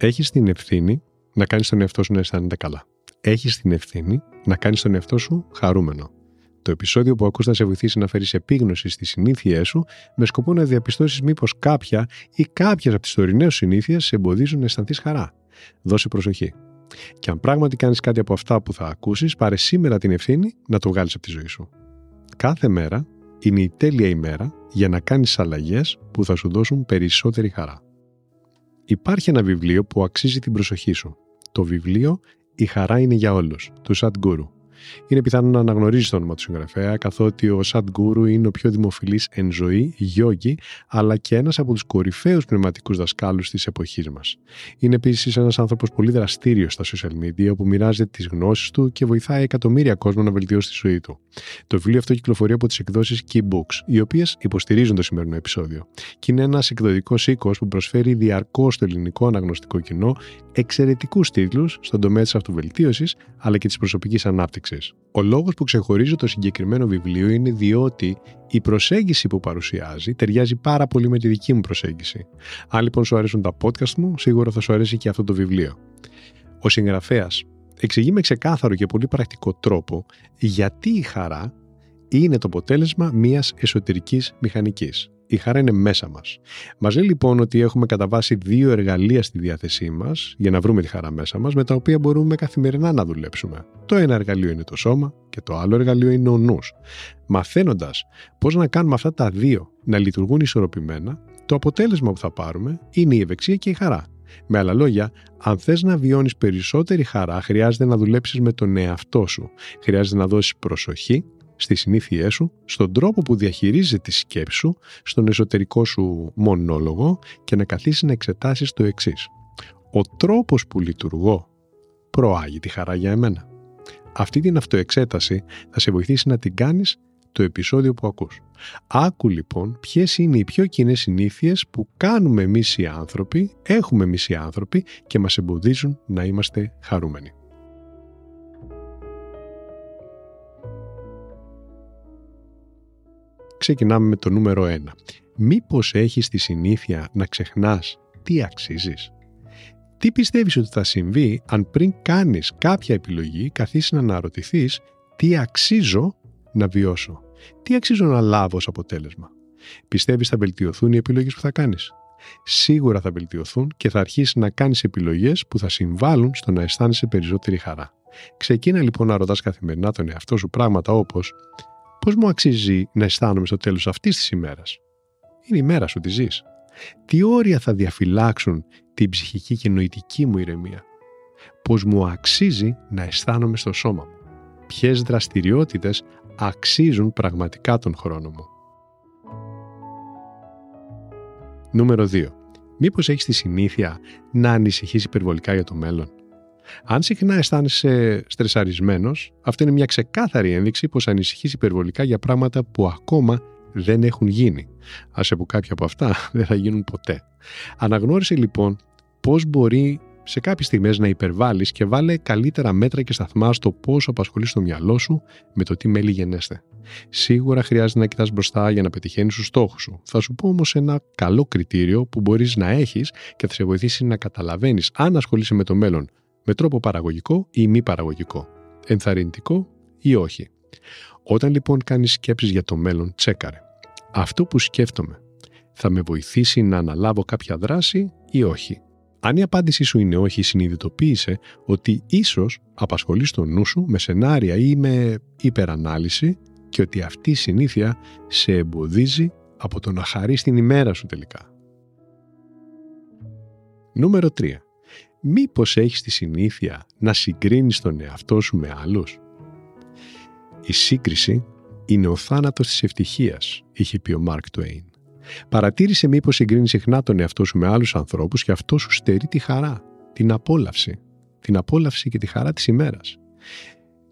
Έχεις την ευθύνη να κάνεις τον εαυτό σου να αισθάνεται καλά. Έχεις την ευθύνη να κάνεις τον εαυτό σου χαρούμενο. Το επεισόδιο που ακούς θα σε βοηθήσει να φέρεις επίγνωση στις συνήθειές σου με σκοπό να διαπιστώσεις μήπως κάποια ή κάποιες από τις τωρινές συνήθειες σε εμποδίζουν να αισθανθείς χαρά. Δώσε προσοχή. Και αν πράγματι κάνεις κάτι από αυτά που θα ακούσεις, πάρε σήμερα την ευθύνη να το βγάλεις από τη ζωή σου. Κάθε μέρα είναι η τέλεια ημέρα για να κάνεις αλλαγές που θα σου δώσουν περισσότερη χαρά. Υπάρχει ένα βιβλίο που αξίζει την προσοχή σου. Το βιβλίο «Η χαρά είναι για όλους» του Σαντ Γκούρου. Είναι πιθανό να αναγνωρίζει το όνομα του συγγραφέα, καθότι ο Σαντ Γκούρου είναι ο πιο δημοφιλής εν ζωή, γιόγκη, αλλά και ένας από τους κορυφαίους πνευματικούς δασκάλους της εποχής μας. Είναι επίσης ένας άνθρωπος πολύ δραστήριος στα social media, που μοιράζεται τις γνώσεις του και βοηθάει εκατομμύρια κόσμο να βελτιώσει τη ζωή του. Το βιβλίο αυτό κυκλοφορεί από τις εκδόσεις Key Books, οι οποίες υποστηρίζουν το σημερινό επεισόδιο. Και είναι ένας εκδοτικός οίκος που προσφέρει διαρκώς στο ελληνικό αναγνωστικό κοινό εξαιρετικούς τίτλους στον τομέα της αυτοβελτίωσης αλλά και της προσωπικής ανάπτυξης. Ο λόγος που ξεχωρίζω το συγκεκριμένο βιβλίο είναι διότι η προσέγγιση που παρουσιάζει ταιριάζει πάρα πολύ με τη δική μου προσέγγιση. Αν λοιπόν σου αρέσουν τα podcast μου, σίγουρα θα σου αρέσει και αυτό το βιβλίο. Ο συγγραφέας εξηγεί με ξεκάθαρο και πολύ πρακτικό τρόπο γιατί η χαρά είναι το αποτέλεσμα μιας εσωτερικής μηχανικής η χαρά είναι μέσα μας. Μας λέει λοιπόν ότι έχουμε κατά βάση δύο εργαλεία στη διάθεσή μας για να βρούμε τη χαρά μέσα μας με τα οποία μπορούμε καθημερινά να δουλέψουμε. Το ένα εργαλείο είναι το σώμα και το άλλο εργαλείο είναι ο νους. Μαθαίνοντας πώς να κάνουμε αυτά τα δύο να λειτουργούν ισορροπημένα, το αποτέλεσμα που θα πάρουμε είναι η ευεξία και η χαρά. Με άλλα λόγια, αν θες να βιώνεις περισσότερη χαρά, χρειάζεται να δουλέψεις με τον εαυτό σου. Χρειάζεται να δώσεις προσοχή στις συνήθειές σου, στον τρόπο που διαχειρίζεσαι τη σκέψη σου, στον εσωτερικό σου μονόλογο και να καθίσεις να εξετάσεις το εξής. Ο τρόπος που λειτουργώ προάγει τη χαρά για εμένα. Αυτή την αυτοεξέταση θα σε βοηθήσει να την κάνεις το επεισόδιο που ακούς. Άκου λοιπόν ποιες είναι οι πιο κοινέ συνήθειες που κάνουμε εμείς οι άνθρωποι, έχουμε εμείς οι άνθρωποι και μας εμποδίζουν να είμαστε χαρούμενοι. Ξεκινάμε με το νούμερο 1. Μήπως έχεις τη συνήθεια να ξεχνάς τι αξίζεις; Τι πιστεύεις ότι θα συμβεί αν πριν κάνεις κάποια επιλογή καθίσεις να αναρωτηθείς τι αξίζω να βιώσω; Τι αξίζω να λάβω ως αποτέλεσμα; Πιστεύεις θα βελτιωθούν οι επιλογές που θα κάνεις; Σίγουρα θα βελτιωθούν και θα αρχίσεις να κάνεις επιλογές που θα συμβάλλουν στο να αισθάνεσαι περισσότερη χαρά. Ξεκίνα λοιπόν να ρωτάς καθημερινά τον εαυτό σου πράγματα όπως Πώς μου αξίζει να αισθάνομαι στο τέλος αυτής της ημέρας; Είναι η μέρα σου, τη ζεις. Τι όρια θα διαφυλάξουν την ψυχική και νοητική μου ηρεμία; Πώς μου αξίζει να αισθάνομαι στο σώμα μου; Ποιες δραστηριότητες αξίζουν πραγματικά τον χρόνο μου; Νούμερο 2. Μήπως έχεις τη συνήθεια να ανησυχείς υπερβολικά για το μέλλον; Αν συχνά αισθάνεσαι στρεσαρισμένος, αυτό είναι μια ξεκάθαρη ένδειξη πως ανησυχείς υπερβολικά για πράγματα που ακόμα δεν έχουν γίνει. Άσε που κάποια από αυτά δεν θα γίνουν ποτέ. Αναγνώρισε λοιπόν πώ μπορεί σε κάποιες στιγμές να υπερβάλλεις και βάλε καλύτερα μέτρα και σταθμά στο πώς απασχολείς το μυαλό σου με το τι μέλη γενέστε. Σίγουρα χρειάζεται να κοιτάς μπροστά για να πετυχαίνεις τους στόχους σου. Θα σου πω όμως ένα καλό κριτήριο που μπορείς να έχεις και θα σε βοηθήσει να καταλαβαίνεις αν ασχολείσαι με το μέλλον με τρόπο παραγωγικό ή μη παραγωγικό, ενθαρρυντικό ή όχι. Όταν λοιπόν κάνεις σκέψεις για το μέλλον, τσέκαρε. Αυτό που σκέφτομαι θα με βοηθήσει να αναλάβω κάποια δράση ή όχι; Αν η απάντησή σου είναι όχι, συνειδητοποίησε ότι ίσως απασχολείς το νου σου με σενάρια ή με υπερανάλυση και ότι αυτή η συνήθεια σε εμποδίζει από το να χαρείς την ημέρα σου τελικά. Νούμερο 3. Μήπως έχεις τη συνήθεια να συγκρίνεις τον εαυτό σου με άλλους; Η σύγκριση είναι ο θάνατος της ευτυχίας, είχε πει ο Μάρκ Τουέιν. Παρατήρησε μήπως συγκρίνει συχνά τον εαυτό σου με άλλους ανθρώπους και αυτό σου στερεί τη χαρά, την απόλαυση. Την απόλαυση και τη χαρά της ημέρας.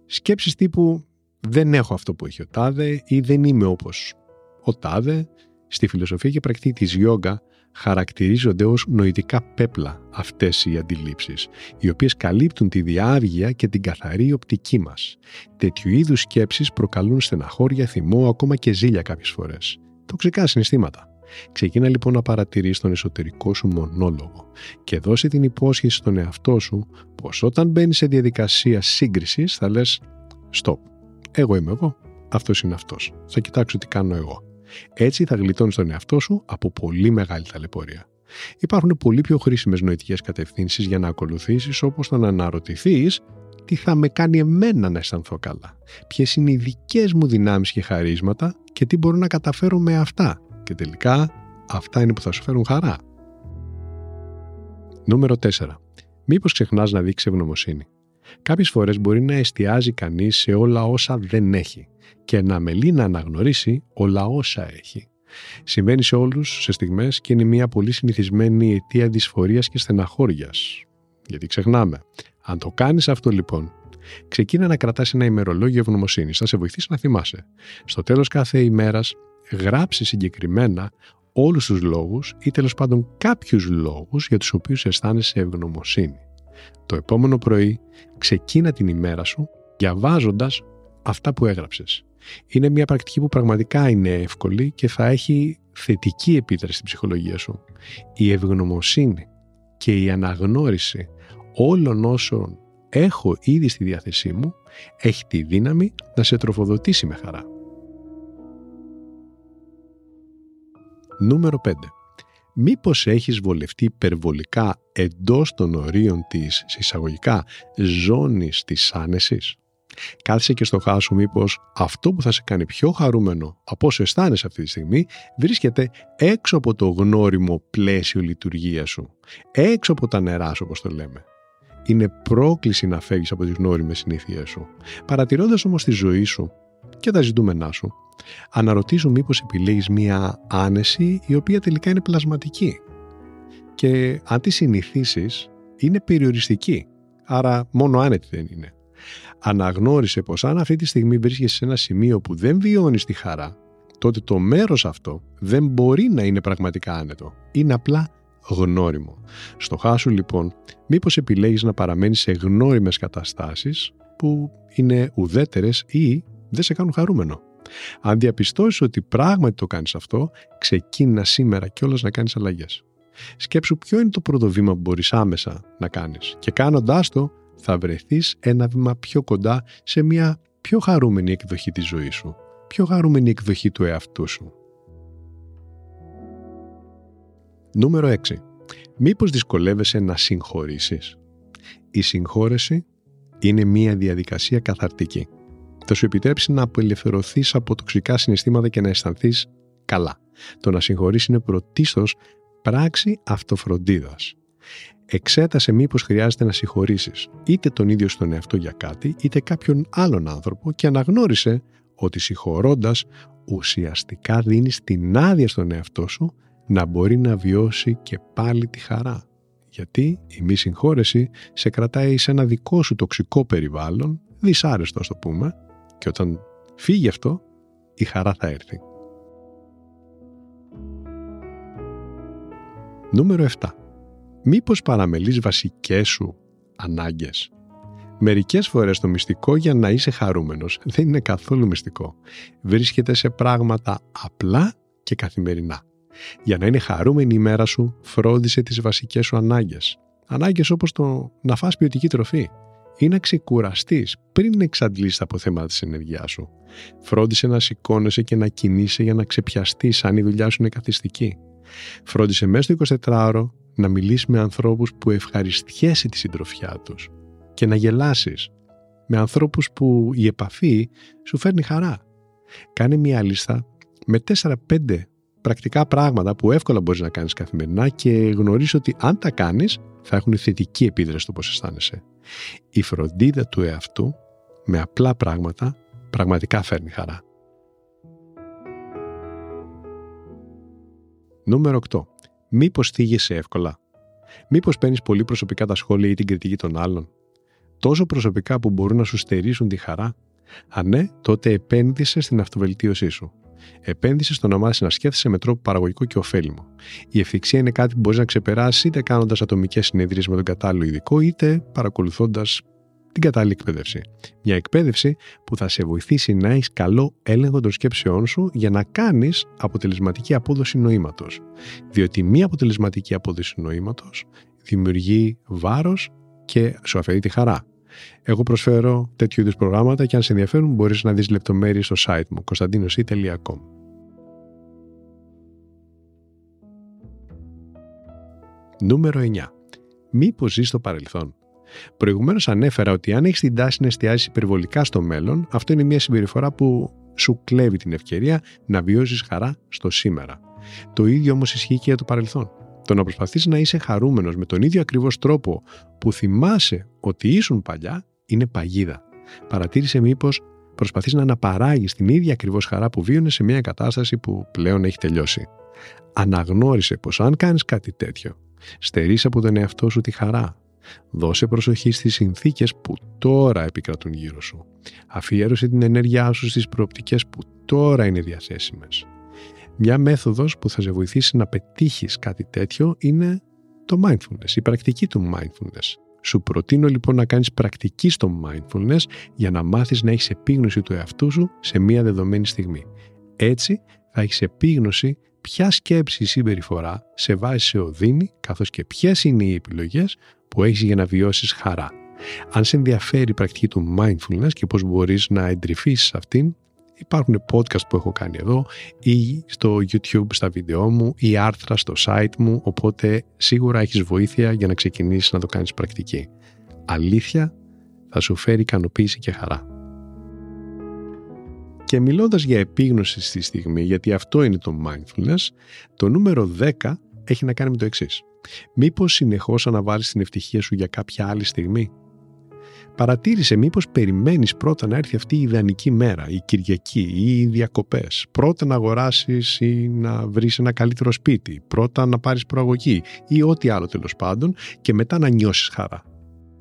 Σκέψεις τύπου δεν έχω αυτό που έχει ο Τάδε ή δεν είμαι όπως ο Τάδε. Στη φιλοσοφία και πρακτική της γιόγκα χαρακτηρίζονται ως νοητικά πέπλα αυτές οι αντιλήψεις, οι οποίες καλύπτουν τη διάβγεια και την καθαρή οπτική μας. Τέτοιου είδους σκέψεις προκαλούν στεναχώρια, θυμό, ακόμα και ζήλια κάποιες φορές. Τοξικά συναισθήματα. Ξεκίνα λοιπόν να παρατηρείς τον εσωτερικό σου μονόλογο και δώσε την υπόσχεση στον εαυτό σου πως όταν μπαίνει σε διαδικασία σύγκρισης θα λες «Stop, εγώ είμαι εγώ, αυτός είναι αυτός, θα κοιτάξω τι κάνω εγώ». Έτσι θα γλιτώνεις τον εαυτό σου από πολύ μεγάλη ταλαιπωρία. Υπάρχουν πολύ πιο χρήσιμες νοητικές κατευθύνσεις για να ακολουθήσεις, όπως το να αναρωτηθείς τι θα με κάνει εμένα να αισθανθώ καλά, ποιες είναι οι δικές μου δυνάμεις και χαρίσματα και τι μπορώ να καταφέρω με αυτά; Και τελικά, αυτά είναι που θα σου φέρουν χαρά. Νούμερο 4. Μήπως ξεχνάς να δείξει ευγνωμοσύνη. Κάποιες φορές μπορεί να εστιάζει κανείς σε όλα όσα δεν έχει και να μελεί να αναγνωρίσει όλα όσα έχει. Συμβαίνει σε όλους σε στιγμές και είναι μια πολύ συνηθισμένη αιτία δυσφορίας και στεναχώριας. Γιατί ξεχνάμε. Αν το κάνεις αυτό λοιπόν, ξεκίνα να κρατάς ένα ημερολόγιο ευγνωμοσύνης. Θα σε βοηθήσει να θυμάσαι. Στο τέλος κάθε ημέρας γράψει συγκεκριμένα όλους τους λόγους ή τέλος πάντων κάποιους λόγους για τους οποίους αισθάνεσαι ευγνωμοσύνη. Το επόμενο πρωί ξεκίνα την ημέρα σου διαβάζοντας αυτά που έγραψες. Είναι μια πρακτική που πραγματικά είναι εύκολη και θα έχει θετική επίδραση στην ψυχολογία σου. Η ευγνωμοσύνη και η αναγνώριση όλων όσων έχω ήδη στη διάθεσή μου έχει τη δύναμη να σε τροφοδοτήσει με χαρά. Νούμερο 5. Μήπως έχεις βολευτεί υπερβολικά εντός των ορίων της εισαγωγικά ζώνης της άνεσης; Κάθισε και στο χάσου μήπως αυτό που θα σε κάνει πιο χαρούμενο από όσο αισθάνεσαι αυτή τη στιγμή βρίσκεται έξω από το γνώριμο πλαίσιο λειτουργίας σου. Έξω από τα νερά σου όπως το λέμε. Είναι πρόκληση να φεύγεις από τις γνώριμες συνήθειές σου. Παρατηρώντας όμως τη ζωή σου και τα ζητούμενά σου, αναρωτήσου μήπως επιλέγεις μία άνεση η οποία τελικά είναι πλασματική. Και αν τη συνηθίσεις, είναι περιοριστική. Άρα μόνο άνετη δεν είναι. Αναγνώρισε πως αν αυτή τη στιγμή βρίσκεσαι σε ένα σημείο που δεν βιώνεις τη χαρά, τότε το μέρος αυτό δεν μπορεί να είναι πραγματικά άνετο. Είναι απλά γνώριμο. Στο χάσου λοιπόν, μήπως επιλέγεις να παραμένεις σε γνώριμες καταστάσεις που είναι ουδέτερες ή δεν σε κάνουν χαρούμενο. Αν διαπιστώσεις ότι πράγματι το κάνεις αυτό, ξεκίνα σήμερα κιόλας να κάνεις αλλαγές. Σκέψου ποιο είναι το πρώτο βήμα που μπορείς άμεσα να κάνεις και κάνοντάς το θα βρεθείς ένα βήμα πιο κοντά σε μια πιο χαρούμενη εκδοχή της ζωής σου, πιο χαρούμενη εκδοχή του εαυτού σου. Νούμερο 6. Μήπως δυσκολεύεσαι να συγχωρήσεις; Η συγχώρεση είναι μια διαδικασία καθαρτική θα σου επιτρέψει να απελευθερωθείς από τοξικά συναισθήματα και να αισθανθείς καλά. Το να συγχωρήσει είναι πρωτίστως πράξη αυτοφροντίδας. Εξέτασε μήπως χρειάζεται να συγχωρήσεις είτε τον ίδιο στον εαυτό για κάτι, είτε κάποιον άλλον άνθρωπο και αναγνώρισε ότι συγχωρώντας ουσιαστικά δίνεις την άδεια στον εαυτό σου να μπορεί να βιώσει και πάλι τη χαρά. Γιατί η μη συγχώρεση σε κρατάει σε ένα δικό σου τοξικό περιβάλλον, δυσάρεστο ας το πούμε, και όταν φύγει αυτό, η χαρά θα έρθει. Νούμερο 7. Μήπως παραμελείς βασικές σου ανάγκες; Μερικές φορές το μυστικό για να είσαι χαρούμενος δεν είναι καθόλου μυστικό. Βρίσκεται σε πράγματα απλά και καθημερινά. Για να είναι χαρούμενη η μέρα σου, φρόντισε τις βασικές σου ανάγκες. Ανάγκες όπως το να φας ποιοτική τροφή, ή να ξεκουραστείς πριν εξαντλήσεις τα αποθέματα της ενεργειά σου. Φρόντισε να σηκώνεσαι και να κινείσαι για να ξεπιαστείς αν η δουλειά σου είναι καθιστική. Φρόντισε μέσα στο 24ωρο να μιλήσει με ανθρώπους που ευχαριστιέσαι τη συντροφιά τους και να γελάσεις με ανθρώπους που η επαφή σου φέρνει χαρά. Κάνε μια λίστα με 4-5 πρακτικά πράγματα που εύκολα μπορείς να κάνεις καθημερινά και γνωρίζεις ότι αν τα κάνεις θα έχουν θετική επίδραση στο πώς αισθάνεσαι. Η φροντίδα του εαυτού με απλά πράγματα πραγματικά φέρνει χαρά. Νούμερο 8. Μήπως θίγεσαι εύκολα; Μήπως παίρνεις πολύ προσωπικά τα σχόλια ή την κριτική των άλλων; Τόσο προσωπικά που μπορούν να σου στερήσουν τη χαρά; Αν ναι, τότε επένδυσες στην αυτοβελτίωσή σου. Επένδυσες στο να μάθεις να σκέφτεσαι με τρόπο παραγωγικό και ωφέλιμο. Η ευθυξία είναι κάτι που μπορείς να ξεπεράσεις είτε κάνοντας ατομικές συνεδρίε με τον κατάλληλο ειδικό, είτε παρακολουθώντας την κατάλληλη εκπαίδευση. Μια εκπαίδευση που θα σε βοηθήσει να έχεις καλό έλεγχο των σκέψεών σου για να κάνεις αποτελεσματική απόδοση νοήματος. Διότι μία αποτελεσματική απόδοση νοήματος δημιουργεί βάρος και σου αφαιρεί τη χαρά. Εγώ προσφέρω τέτοιου είδους προγράμματα και αν σε ενδιαφέρουν μπορείς να δεις λεπτομέρειες στο site μου konstantinos.com. Νούμερο 9. Μήπως ζεις στο παρελθόν. Προηγουμένως ανέφερα ότι αν έχεις την τάση να εστιάζει υπερβολικά στο μέλλον, αυτό είναι μια συμπεριφορά που σου κλέβει την ευκαιρία να βιώσεις χαρά στο σήμερα. Το ίδιο όμως ισχύει και για το παρελθόν. Το να προσπαθείς να είσαι χαρούμενος με τον ίδιο ακριβώς τρόπο που θυμάσαι ότι ήσουν παλιά είναι παγίδα. Παρατήρησε μήπως προσπαθείς να αναπαράγεις την ίδια ακριβώς χαρά που βίωνες σε μια κατάσταση που πλέον έχει τελειώσει. Αναγνώρισε πως αν κάνεις κάτι τέτοιο, στερεί από τον εαυτό σου τη χαρά, Δώσε προσοχή στις συνθήκες που τώρα επικρατούν γύρω σου. Αφιέρωσε την ενέργειά σου στις προοπτικές που τώρα είναι διαθέσιμες. Μια μέθοδος που θα σε βοηθήσει να πετύχεις κάτι τέτοιο είναι το mindfulness, η πρακτική του mindfulness. Σου προτείνω λοιπόν να κάνεις πρακτική στο mindfulness για να μάθεις να έχεις επίγνωση του εαυτού σου σε μια δεδομένη στιγμή. Έτσι θα έχεις επίγνωση ποια σκέψη ή συμπεριφορά σε βάζει σε οδύνη καθώς και ποιες είναι οι επιλογές που έχεις για να βιώσεις χαρά. Αν σε ενδιαφέρει η πρακτική του mindfulness και πώς μπορείς να εντρυφήσεις αυτήν, υπάρχουν podcast που έχω κάνει εδώ ή στο YouTube στα βίντεό μου ή άρθρα στο site μου, οπότε σίγουρα έχεις βοήθεια για να ξεκινήσεις να το κάνεις πρακτική. Αλήθεια θα σου φέρει ικανοποίηση και χαρά. Και μιλώντας για επίγνωση στη στιγμή, γιατί αυτό είναι το mindfulness, το νούμερο 10 έχει να κάνει με το εξής. Μήπως συνεχώς αναβάλεις την ευτυχία σου για κάποια άλλη στιγμή; Παρατήρησε μήπως περιμένεις πρώτα να έρθει αυτή η ιδανική μέρα, η Κυριακή ή οι διακοπές. Πρώτα να αγοράσεις ή να βρεις ένα καλύτερο σπίτι. Πρώτα να πάρεις προαγωγή ή ό,τι άλλο τέλος πάντων και μετά να νιώσεις χαρά.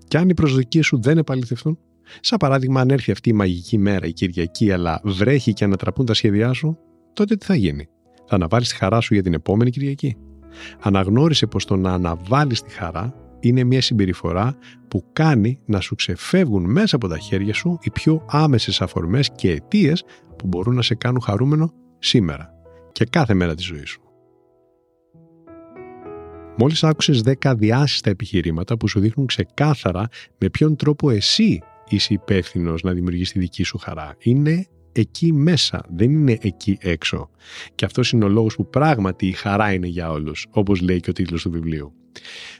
Και αν οι προσδοκίες σου δεν επαληθευτούν, σαν παράδειγμα αν έρθει αυτή η μαγική μέρα, η Κυριακή, αλλά βρέχει και ανατραπούν τα σχέδιά σου, τότε τι θα γίνει; Θα αναβάλεις τη χαρά σου για την επόμενη Κυριακή; Αναγνώρισε πως το να αναβάλεις τη χαρά είναι μια συμπεριφορά που κάνει να σου ξεφεύγουν μέσα από τα χέρια σου οι πιο άμεσες αφορμές και αιτίες που μπορούν να σε κάνουν χαρούμενο σήμερα και κάθε μέρα της ζωής σου. Μόλις άκουσες 10 διάσυστα επιχειρήματα που σου δείχνουν ξεκάθαρα με ποιον τρόπο εσύ είσαι υπεύθυνο να δημιουργήσει τη δική σου χαρά. Είναι εκεί μέσα, δεν είναι εκεί έξω. Και αυτός είναι ο λόγος που πράγματι η χαρά είναι για όλους, όπως λέει και ο τίτλος του βιβλίου.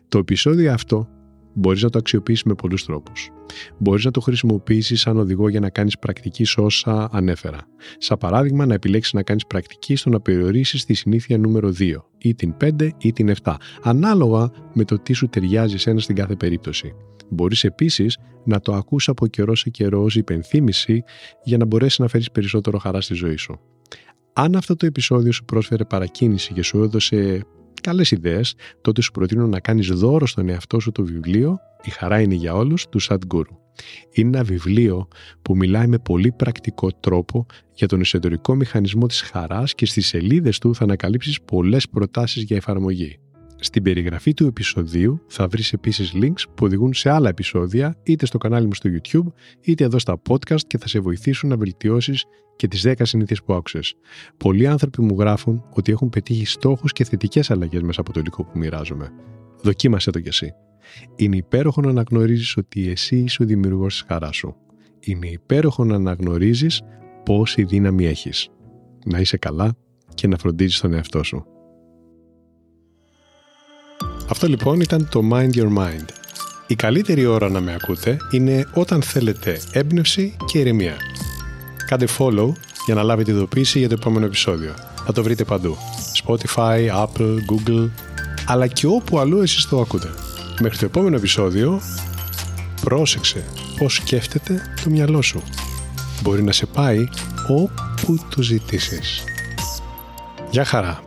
Το επεισόδιο αυτό μπορείς να το αξιοποιήσεις με πολλούς τρόπους. Μπορείς να το χρησιμοποιήσεις σαν οδηγό για να κάνεις πρακτική σε όσα ανέφερα. Σαν παράδειγμα, να επιλέξεις να κάνεις πρακτική στο να περιορίσεις τη συνήθεια νούμερο 2, ή την 5 ή την 7, ανάλογα με το τι σου ταιριάζει σε ένα στην κάθε περίπτωση. Μπορείς επίσης να το ακούς από καιρό σε καιρό ως υπενθύμηση για να μπορέσεις να φέρεις περισσότερο χαρά στη ζωή σου. Αν αυτό το επεισόδιο σου πρόσφερε παρακίνηση και σου έδωσε καλές ιδέες, τότε σου προτείνω να κάνεις δώρο στον εαυτό σου το βιβλίο «Η χαρά είναι για όλους» του Σαντγκούρου. Είναι ένα βιβλίο που μιλάει με πολύ πρακτικό τρόπο για τον εσωτερικό μηχανισμό της χαράς και στις σελίδες του θα ανακαλύψεις πολλές προτάσεις για εφαρμογή. Στην περιγραφή του επεισοδίου θα βρεις επίσης links που οδηγούν σε άλλα επεισόδια είτε στο κανάλι μου στο YouTube είτε εδώ στα podcast και θα σε βοηθήσουν να βελτιώσεις και τις 10 συνήθειες που άκουσες. Πολλοί άνθρωποι μου γράφουν ότι έχουν πετύχει στόχους και θετικές αλλαγές μέσα από το υλικό που μοιράζομαι. Δοκίμασέ το κι εσύ. Είναι υπέροχο να αναγνωρίζεις ότι εσύ είσαι ο δημιουργός της χαράς σου. Είναι υπέροχο να αναγνωρίζεις πόση δύναμη έχεις. Να είσαι καλά και να φροντίζεις τον εαυτό σου. Αυτό λοιπόν ήταν το Mind Your Mind. Η καλύτερη ώρα να με ακούτε είναι όταν θέλετε έμπνευση και ηρεμία. Κάντε follow για να λάβετε ειδοποίηση για το επόμενο επεισόδιο. Θα το βρείτε παντού. Spotify, Apple, Google, αλλά και όπου αλλού εσείς το ακούτε. Μέχρι το επόμενο επεισόδιο, πρόσεξε πώς σκέφτεται το μυαλό σου. Μπορεί να σε πάει όπου το ζητήσεις. Γεια χαρά!